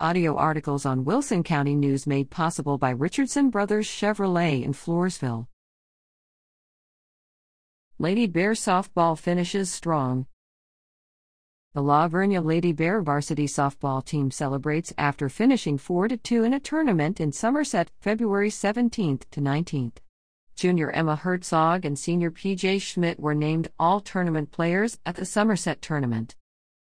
Audio articles on Wilson County News made possible by Richardson Brothers Chevrolet in Floresville. Lady Bear softball finishes strong. The La Vernia Lady Bear varsity softball team celebrates after finishing 4 2 in a tournament in Somerset February 17 to 19th. Junior Emma Herzog and senior PJ Schmidt were named all tournament players at the Somerset tournament.